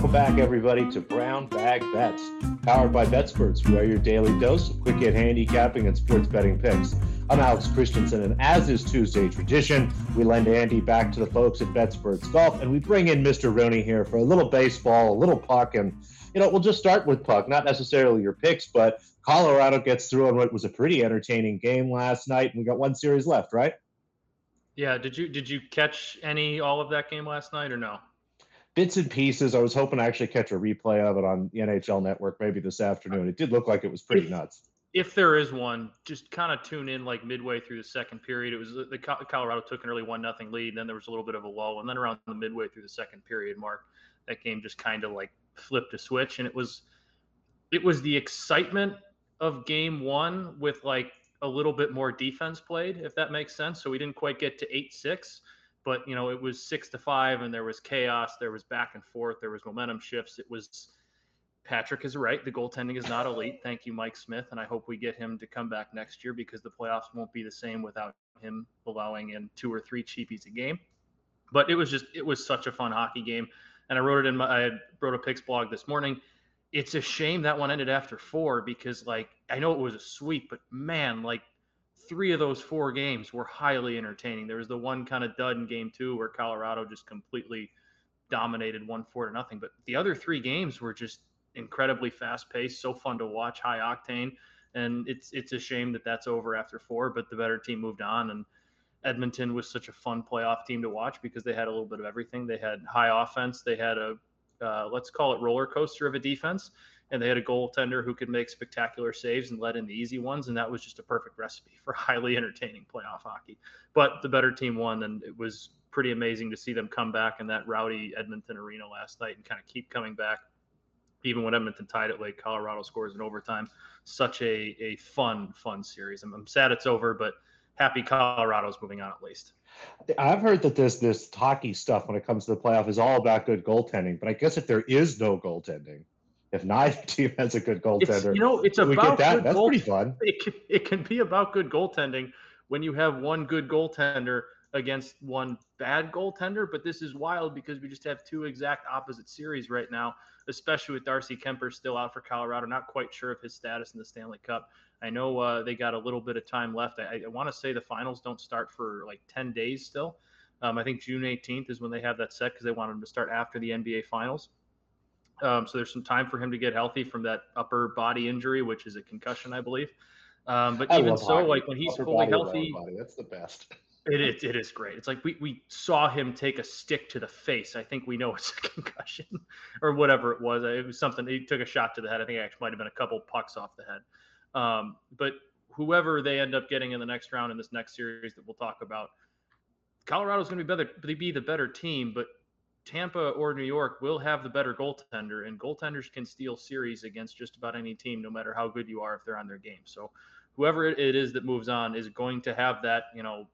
Welcome back, everybody, to Brown Bag Bets, powered by BetSperts. We are your daily dose of quick hit handicapping and sports betting picks. I'm Alex Christensen, and as is Tuesday tradition, we lend Andy back to the folks at BetSperts Golf, and we bring in Mr. Rooney here for a little baseball, a little puck, and you know we'll just start with puck, not necessarily your picks, but Colorado gets through on what was a pretty entertaining game last night, and we got one series left, right? Yeah. Did you did you catch any all of that game last night or no? Bits and pieces. I was hoping to actually catch a replay of it on the NHL Network maybe this afternoon. It did look like it was pretty nuts. If there is one, just kind of tune in like midway through the second period. It was the Colorado took an early one nothing lead, and then there was a little bit of a lull, and then around the midway through the second period mark, that game just kind of like flipped a switch, and it was it was the excitement of game one with like a little bit more defense played, if that makes sense. So we didn't quite get to eight six, but you know it was six to five, and there was chaos, there was back and forth, there was momentum shifts. It was Patrick is right. The goaltending is not elite. Thank you, Mike Smith, and I hope we get him to come back next year because the playoffs won't be the same without him allowing in two or three cheapies a game. But it was just it was such a fun hockey game, and I wrote it in my I wrote a picks blog this morning it's a shame that one ended after four because like I know it was a sweep, but man, like three of those four games were highly entertaining. There was the one kind of dud in game two where Colorado just completely dominated one four to nothing. But the other three games were just incredibly fast paced, so fun to watch, high octane. And it's it's a shame that that's over after four, but the better team moved on and Edmonton was such a fun playoff team to watch because they had a little bit of everything. They had high offense, they had a uh, let's call it roller coaster of a defense. And they had a goaltender who could make spectacular saves and let in the easy ones. And that was just a perfect recipe for highly entertaining playoff hockey. But the better team won, and it was pretty amazing to see them come back in that rowdy Edmonton arena last night and kind of keep coming back. Even when Edmonton tied it late, Colorado scores in overtime. Such a, a fun, fun series. I'm, I'm sad it's over, but happy Colorado's moving on at least. I've heard that this this hockey stuff when it comes to the playoff is all about good goaltending, but I guess if there is no goaltending, if neither team has a good goaltender, you know, it's about that. That's goal- pretty fun. It can, it can be about good goaltending when you have one good goaltender against one bad goaltender. But this is wild because we just have two exact opposite series right now, especially with Darcy Kuemper still out for Colorado. Not quite sure of his status in the Stanley Cup. I know uh, they got a little bit of time left. I, I want to say the finals don't start for like 10 days still. Um, I think June 18th is when they have that set because they want them to start after the NBA finals. Um, so there's some time for him to get healthy from that upper body injury, which is a concussion, I believe. Um, but I even so, hockey. like when he's upper fully healthy, that's the best. It is. It is great. It's like we, we saw him take a stick to the face. I think we know it's a concussion, or whatever it was. It was something. He took a shot to the head. I think it actually might have been a couple pucks off the head. Um, but whoever they end up getting in the next round in this next series that we'll talk about, Colorado's going to be better. They be the better team, but Tampa or New York will have the better goaltender, and goaltenders can steal series against just about any team, no matter how good you are if they're on their game. So, whoever it is that moves on is going to have that, you know,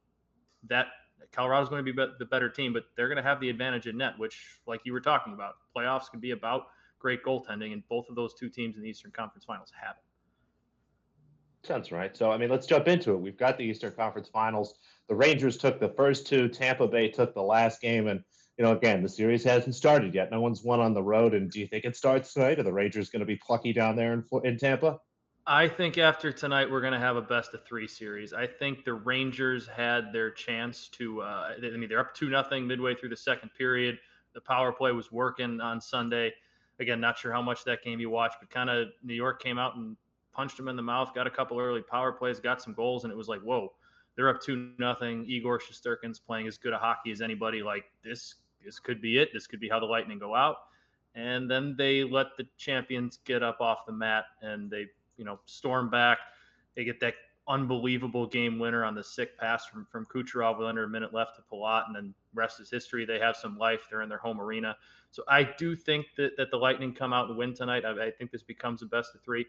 that Colorado's going to be the better team, but they're going to have the advantage in net, which, like you were talking about, playoffs can be about great goaltending, and both of those two teams in the Eastern Conference Finals have it. Sounds right. So, I mean, let's jump into it. We've got the Eastern Conference Finals. The Rangers took the first two. Tampa Bay took the last game. And, you know, again, the series hasn't started yet. No one's won on the road. And do you think it starts tonight? Are the Rangers going to be plucky down there in, in Tampa? I think after tonight, we're going to have a best of three series. I think the Rangers had their chance to, uh, I mean, they're up 2 nothing midway through the second period. The power play was working on Sunday. Again, not sure how much that game you watched, but kind of New York came out and punched him in the mouth, got a couple early power plays, got some goals, and it was like, whoa, they're up two nothing. Igor Shesterkin's playing as good a hockey as anybody. Like this, this could be it. This could be how the Lightning go out. And then they let the champions get up off the mat, and they, you know, storm back. They get that unbelievable game winner on the sick pass from from Kucherov with under a minute left to Palat, and then rest is history. They have some life. They're in their home arena. So I do think that, that the Lightning come out and win tonight. I, I think this becomes a best of three.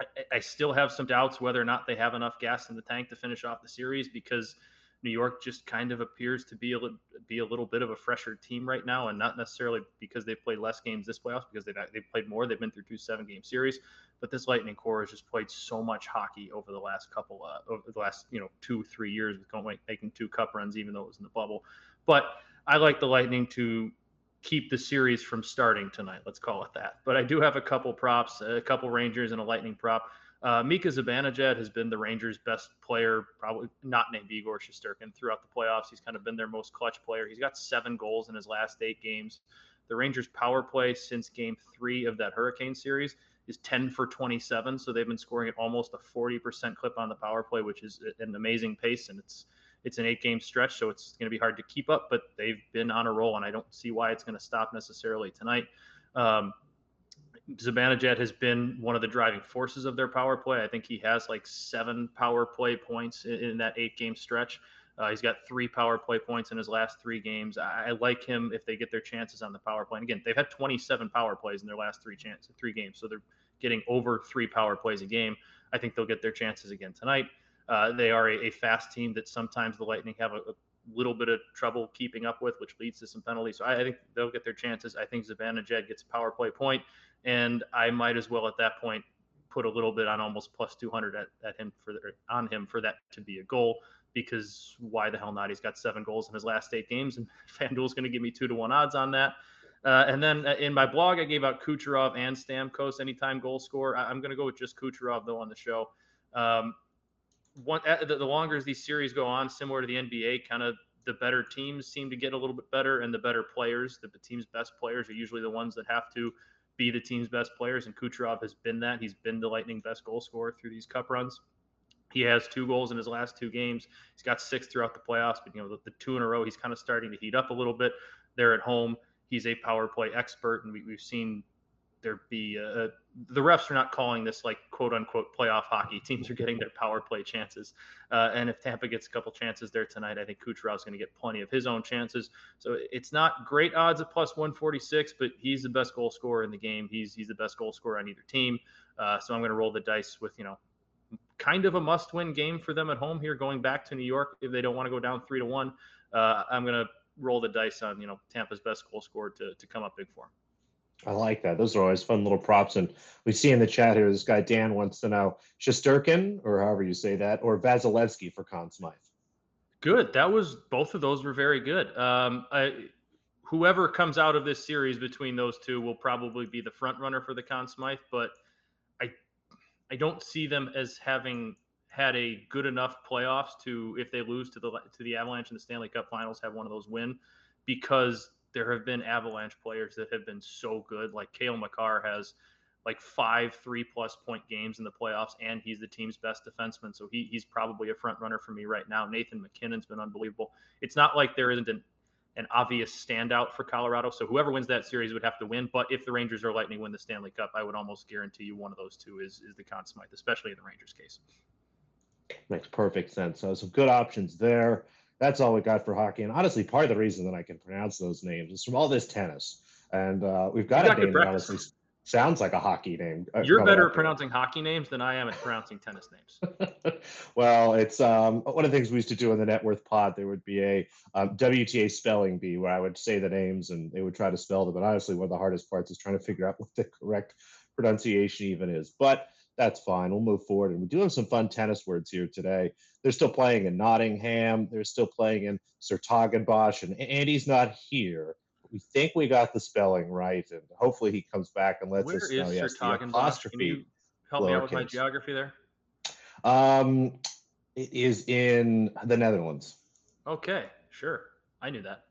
I, I still have some doubts whether or not they have enough gas in the tank to finish off the series because New York just kind of appears to be a be a little bit of a fresher team right now, and not necessarily because they've played less games this playoffs because they've they've played more. They've been through two seven game series, but this Lightning core has just played so much hockey over the last couple uh, over the last you know two three years with going making two cup runs, even though it was in the bubble. But I like the Lightning to keep the series from starting tonight. Let's call it that. But I do have a couple props, a couple Rangers and a Lightning prop. Uh, Mika Zibanejad has been the Rangers' best player, probably not named Igor Shesterkin, throughout the playoffs. He's kind of been their most clutch player. He's got seven goals in his last eight games. The Rangers' power play since game three of that Hurricane series is 10 for 27. So they've been scoring at almost a 40% clip on the power play, which is an amazing pace. And it's it's an eight game stretch, so it's going to be hard to keep up, but they've been on a roll, and I don't see why it's going to stop necessarily tonight. Um, Zibanejad has been one of the driving forces of their power play. I think he has like seven power play points in, in that eight game stretch. Uh, he's got three power play points in his last three games. I, I, like him if they get their chances on the power play. And again, they've had 27 power plays in their last three chances, three games, so they're getting over three power plays a game. I think they'll get their chances again tonight. Uh, they are a, a, fast team that sometimes the Lightning have a, a, little bit of trouble keeping up with, which leads to some penalties. So I, I think they'll get their chances. I think Zibanejad gets a power play point, and I might as well at that point put a little bit on almost plus 200 at, at him for the, on him for that to be a goal. Because why the hell not? He's got seven goals in his last eight games, and FanDuel's going to give me two to one odds on that. Uh, and then uh, in my blog, I gave out Kucherov and Stamkos anytime goal score. I, am going to go with just Kucherov though on the show. Um, one uh, the, the longer these series go on, similar to the NBA, kind of the better teams seem to get a little bit better, and the better players, the, the team's best players, are usually the ones that have to be the team's best players. And Kucherov has been that. He's been the Lightning best goal scorer through these Cup runs. He has two goals in his last two games. He's got six throughout the playoffs, but you know the, the two in a row, he's kind of starting to heat up a little bit. They're at home. He's a power play expert, and we, we've seen there be a, the refs are not calling this like quote unquote playoff hockey. Teams are getting their power play chances, uh, and if Tampa gets a couple chances there tonight, I think Kucherov's going to get plenty of his own chances. So it's not great odds at plus 146, but he's the best goal scorer in the game. He's he's the best goal scorer on either team. Uh, so I'm going to roll the dice with you know kind of a must-win game for them at home here, going back to New York if they don't want to go down three to one. Uh, I'm going to roll the dice on you know Tampa's best goal scorer to to come up big for him. I like that. Those are always fun little props. And we see in the chat here, this guy Dan wants to know Shesterkin, or however you say that, or Vasilevskiy for Conn Smythe. Good. That was both of those were very good. Um, I, whoever comes out of this series between those two will probably be the front runner for the Conn Smythe, but I I don't see them as having had a good enough playoffs to if they lose to the to the Avalanche in the Stanley Cup Finals have one of those win because there have been Avalanche players that have been so good. Like Cale Makar has like five three plus point games in the playoffs, and he's the team's best defenseman. So he, he's probably a front runner for me right now. Nathan MacKinnon's been unbelievable. It's not like there isn't an, an obvious standout for Colorado. So whoever wins that series would have to win. But if the Rangers or Lightning win the Stanley Cup, I would almost guarantee you one of those two is is the Conn Smythe, especially in the Rangers case. Makes perfect sense. So some good options there that's all we got for hockey. And honestly, part of the reason that I can pronounce those names is from all this tennis. And uh, we've got, got a name that honestly sounds like a hockey name. Uh, You're better at pronouncing hockey names than I am at pronouncing tennis names. well, it's um, one of the things we used to do in the Net Worth Pod. There would be a um, WTA spelling bee where I would say the names and they would try to spell them. But honestly, one of the hardest parts is trying to figure out what the correct pronunciation even is. But that's fine. We'll move forward. And we do have some fun tennis words here today. They're still playing in Nottingham. They're still playing in 's-Hertogenbosch. And Andy's not here. We think we got the spelling right. And hopefully he comes back and lets Where us know. Yes, the apostrophe. Can you help me out with my geography there? Um, it is in the Netherlands. Okay, sure. I knew that.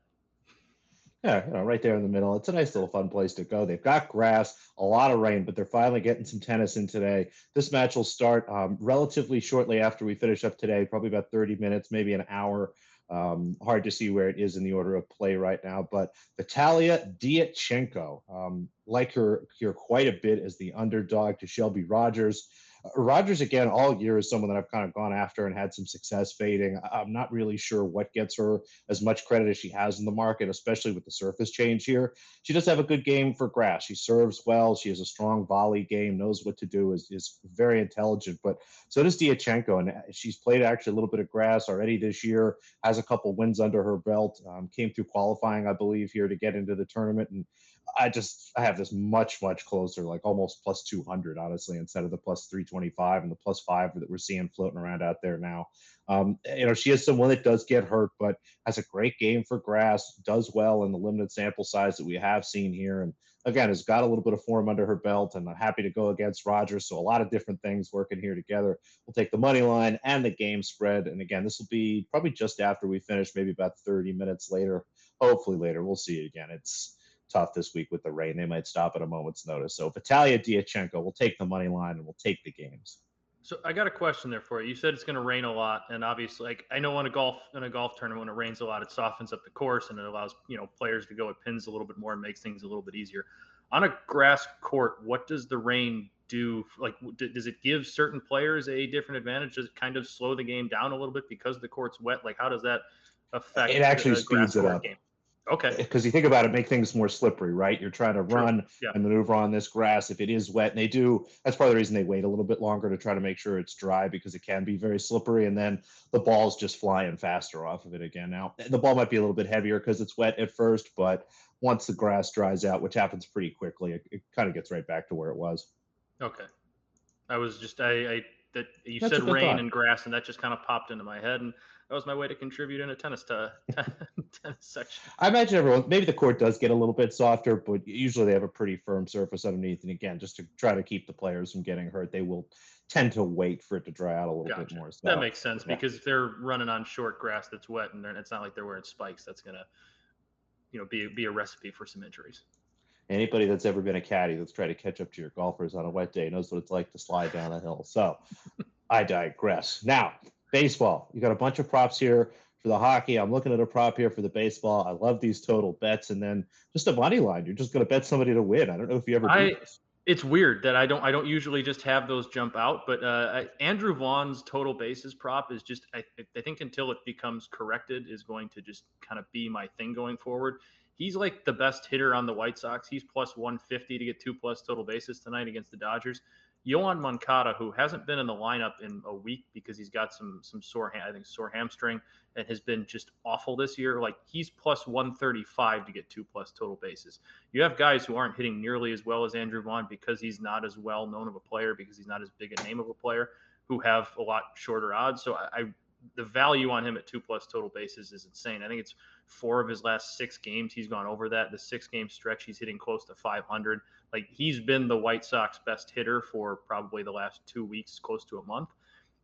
Yeah, you know, right there in the middle. It's a nice little fun place to go. They've got grass, a lot of rain, but they're finally getting some tennis in today. This match will start um, relatively shortly after we finish up today, probably about 30 minutes, maybe an hour. Um, hard to see where it is in the order of play right now, but Vitalia Diatchenko, um, like her here quite a bit as the underdog to Shelby Rogers. Rogers again all year is someone that I've kind of gone after and had some success fading. I'm not really sure what gets her as much credit as she has in the market, especially with the surface change here. She does have a good game for grass. She serves well. She has a strong volley game, knows what to do, is, is very intelligent. But so does Diatchenko, and she's played actually a little bit of grass already this year. Has a couple wins under her belt. Um, came through qualifying, I believe, here to get into the tournament, and I just I have this much much closer, like almost plus 200, honestly, instead of the plus 325 and the plus five that we're seeing floating around out there now. Um, you know, she is someone that does get hurt, but has a great game for grass, does well in the limited sample size that we have seen here. And again, has got a little bit of form under her belt and I'm happy to go against Rogers. So a lot of different things working here together. We'll take the money line and the game spread. And again, this will be probably just after we finish, maybe about 30 minutes later, hopefully later. We'll see again. It's tough this week with the rain. They might stop at a moment's notice. So Vitalia Diatchenko will take the money line and we'll take the games. So I got a question there for you. You said it's going to rain a lot, and obviously, like I know on a golf in a golf tournament, when it rains a lot, it softens up the course and it allows you know players to go at pins a little bit more and makes things a little bit easier. On a grass court, what does the rain do? Like, does it give certain players a different advantage? Does it kind of slow the game down a little bit because the court's wet? Like, how does that affect? It actually speeds it up. Game? Okay. Eh, because you think about it, make things more slippery, right? You're trying to run yeah. and maneuver on this grass. If it is wet, and they do, that's part of the reason they wait a little bit longer to try to make sure it's dry because it can be very slippery. And then the ball's just flying faster off of it again. Now, the ball might be a little bit heavier because it's wet at first, but once the grass dries out, which happens pretty quickly, it, it kind of gets right back to where it was. Okay. I was just, I, I that you that's said rain thought. and grass, and that just kind of popped into my head. And that was my way to contribute in a tennis to, tennis section. I imagine everyone maybe the court does get a little bit softer, but usually they have a pretty firm surface underneath. And again, just to try to keep the players from getting hurt, they will tend to wait for it to dry out a little gotcha. bit more. So, that makes sense yeah. because if they're running on short grass that's wet and it's not like they're wearing spikes, that's gonna, you know, be be a recipe for some injuries. Anybody that's ever been a caddy that's tried to catch up to your golfers on a wet day knows what it's like to slide down a hill. So I digress. Now, baseball. You got a bunch of props here for the hockey. I'm looking at a prop here for the baseball. I love these total bets, and then just a money line. You're just going to bet somebody to win. I don't know if you ever. I, it's weird that I don't. I don't usually just have those jump out, but uh, Andrew Vaughn's total bases prop is just. I, I think until it becomes corrected, is going to just kind of be my thing going forward. He's like the best hitter on the White Sox. He's plus 150 to get two plus total bases tonight against the Dodgers. Yoan Moncada, who hasn't been in the lineup in a week because he's got some some sore I think sore hamstring and has been just awful this year. Like he's plus 135 to get two plus total bases. You have guys who aren't hitting nearly as well as Andrew Vaughn because he's not as well known of a player because he's not as big a name of a player who have a lot shorter odds. So I the value on him at two plus total bases is insane. I think it's four of his last six games he's gone over that. The six game stretch he's hitting close to 500. Like he's been the White Sox best hitter for probably the last two weeks, close to a month.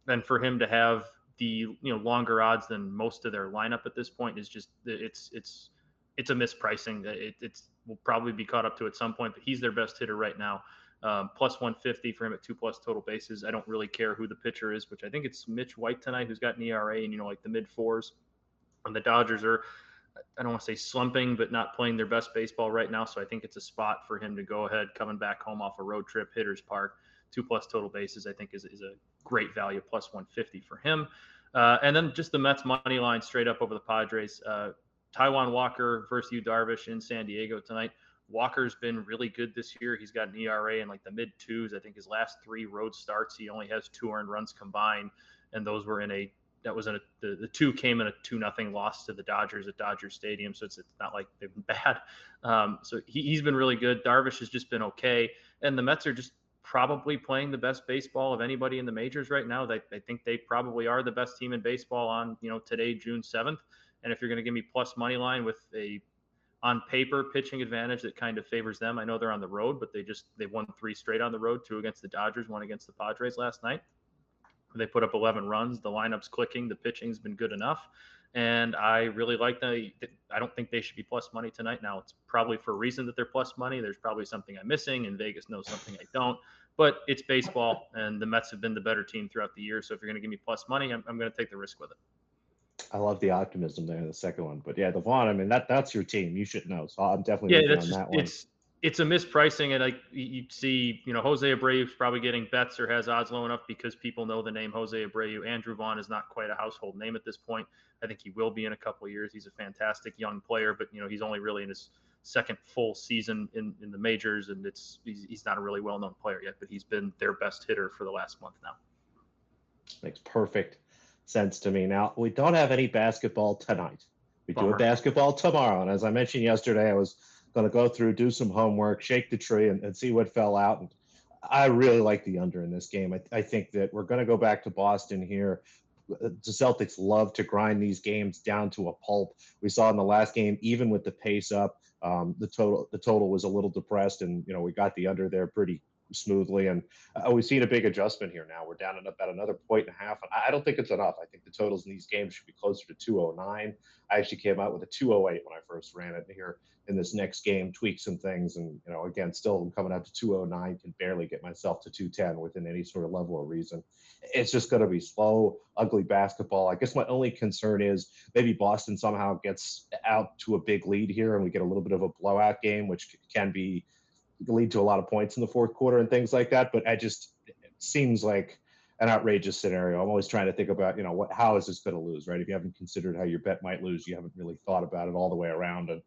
And for him to have the you know longer odds than most of their lineup at this point is just it's it's it's a mispricing. It it's will probably be caught up to at some point, but he's their best hitter right now. Um, plus 150 for him at two plus total bases. I don't really care who the pitcher is, which I think it's Mitch White tonight, who's got an ERA and you know like the mid fours. And the Dodgers are I don't want to say slumping, but not playing their best baseball right now. So I think it's a spot for him to go ahead, coming back home off a road trip, Hitters Park, two plus total bases. I think is is a great value, plus 150 for him. Uh, and then just the Mets money line straight up over the Padres. Uh, Taijuan Walker versus Yu Darvish in San Diego tonight. Walker's been really good this year. He's got an ERA in like the mid twos. I think his last three road starts, he only has two earned runs combined, and those were in a that was in a, the, the two came in a two nothing loss to the Dodgers at Dodger Stadium. So it's, it's not like they've been bad. Um, so he, he's been really good. Darvish has just been okay. And the Mets are just probably playing the best baseball of anybody in the majors right now. They, I think they probably are the best team in baseball on, you know, today, June 7th. And if you're going to give me plus money line with a on paper pitching advantage that kind of favors them. I know they're on the road, but they just they won three straight on the road, two against the Dodgers, one against the Padres last night. They put up 11 runs. The lineup's clicking. The pitching's been good enough. And I really like the. I don't think they should be plus money tonight. Now it's probably for a reason that they're plus money. There's probably something I'm missing, and Vegas knows something I don't. But it's baseball, and the Mets have been the better team throughout the year. So if you're going to give me plus money, I'm, I'm going to take the risk with it. I love the optimism there, in the second one. But yeah, the Vaughn, I mean, that that's your team. You should know. So I'm definitely yeah, on that one. It's it's a mispricing, and like you see, you know, Jose Abreu's probably getting bets or has odds low enough because people know the name Jose Abreu. Andrew Vaughn is not quite a household name at this point. I think he will be in a couple years. He's a fantastic young player, but you know, he's only really in his second full season in, in the majors, and it's he's, he's not a really well known player yet, but he's been their best hitter for the last month now. Makes perfect sense to me. Now we don't have any basketball tonight. We Bummer. do have basketball tomorrow, and as I mentioned yesterday, I was going to go through, do some homework, shake the tree, and, and see what fell out. And I really like the under in this game. I, I think that we're going to go back to Boston here. The Celtics love to grind these games down to a pulp. We saw in the last game, even with the pace up, um, the total the total was a little depressed, and you know we got the under there pretty smoothly. And uh, we've seen a big adjustment here now. We're down at about another point and a half. I don't think it's enough. I think the totals in these games should be closer to 209. I actually came out with a 208 when I first ran it here in this next game, tweak some things. And, you know, again, still coming out to 209, can barely get myself to 210 within any sort of level or reason. It's just going to be slow, ugly basketball. I guess my only concern is maybe Boston somehow gets out to a big lead here and we get a little bit of a blowout game, which can be lead to a lot of points in the fourth quarter and things like that. But I just seems like an outrageous scenario. I'm always trying to think about, you know, what how is this going to lose, right? If you haven't considered how your bet might lose, you haven't really thought about it all the way around. And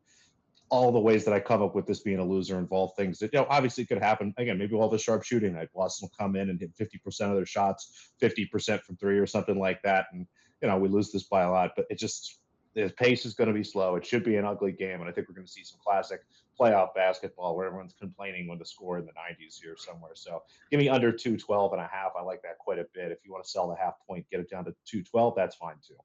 all the ways that I come up with this being a loser involve things that, you know, obviously could happen. Again, maybe all the sharp shooting night, Boston will come in and hit 50% of their shots, 50% from three or something like that. And, you know, we lose this by a lot, but it just, the pace is going to be slow. It should be an ugly game. And I think we're going to see some classic playoff basketball where everyone's complaining when the score in the 90s here somewhere. So give me under 212 and a half. I like that quite a bit. If you want to sell the half point, get it down to 212, that's fine too.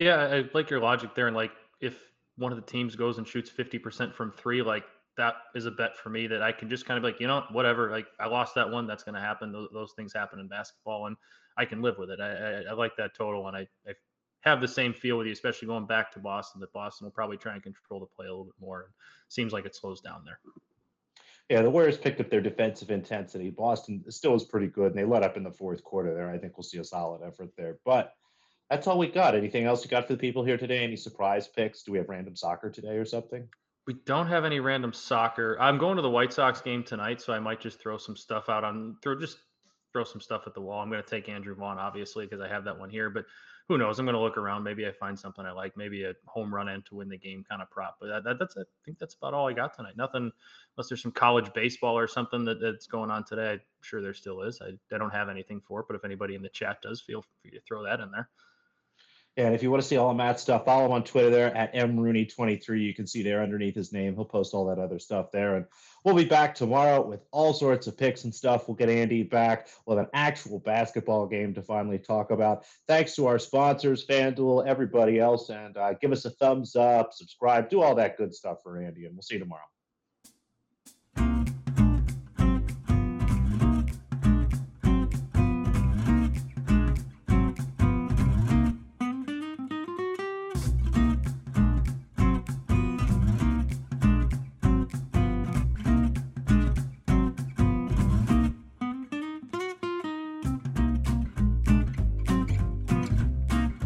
Yeah, I like your logic there. And like if one of the teams goes and shoots 50% from three, like that is a bet for me that I can just kind of like, you know, whatever. Like I lost that one. That's going to happen. Those, those, things happen in basketball and I can live with it. I, I, I like that total. And I, I have the same feel with you, especially going back to Boston, that Boston will probably try and control the play a little bit more. And seems like it slows down there. Yeah, the Warriors picked up their defensive intensity. Boston still is pretty good, and they let up in the fourth quarter there. I think we'll see a solid effort there. But that's all we got. Anything else you got for the people here today? Any surprise picks? Do we have random soccer today or something? We don't have any random soccer. I'm going to the White Sox game tonight, so I might just throw some stuff out on throw just throw some stuff at the wall. I'm going to take Andrew Vaughn, obviously, because I have that one here. But who knows? I'm going to look around. Maybe I find something I like. Maybe a home run in to win the game kind of prop. But that, that, that's I think that's about all I got tonight. Nothing unless there's some college baseball or something that, that's going on today. I'm sure there still is. I, I don't have anything for it, but if anybody in the chat does, feel free to throw that in there. And if you want to see all of Matt's stuff, follow him on Twitter there at mrooney23. You can see there underneath his name. He'll post all that other stuff there. And we'll be back tomorrow with all sorts of picks and stuff. We'll get Andy back. We'll have an actual basketball game to finally talk about. Thanks to our sponsors, FanDuel, everybody else. And uh, give us a thumbs up, subscribe, do all that good stuff for Andy. And we'll see you tomorrow.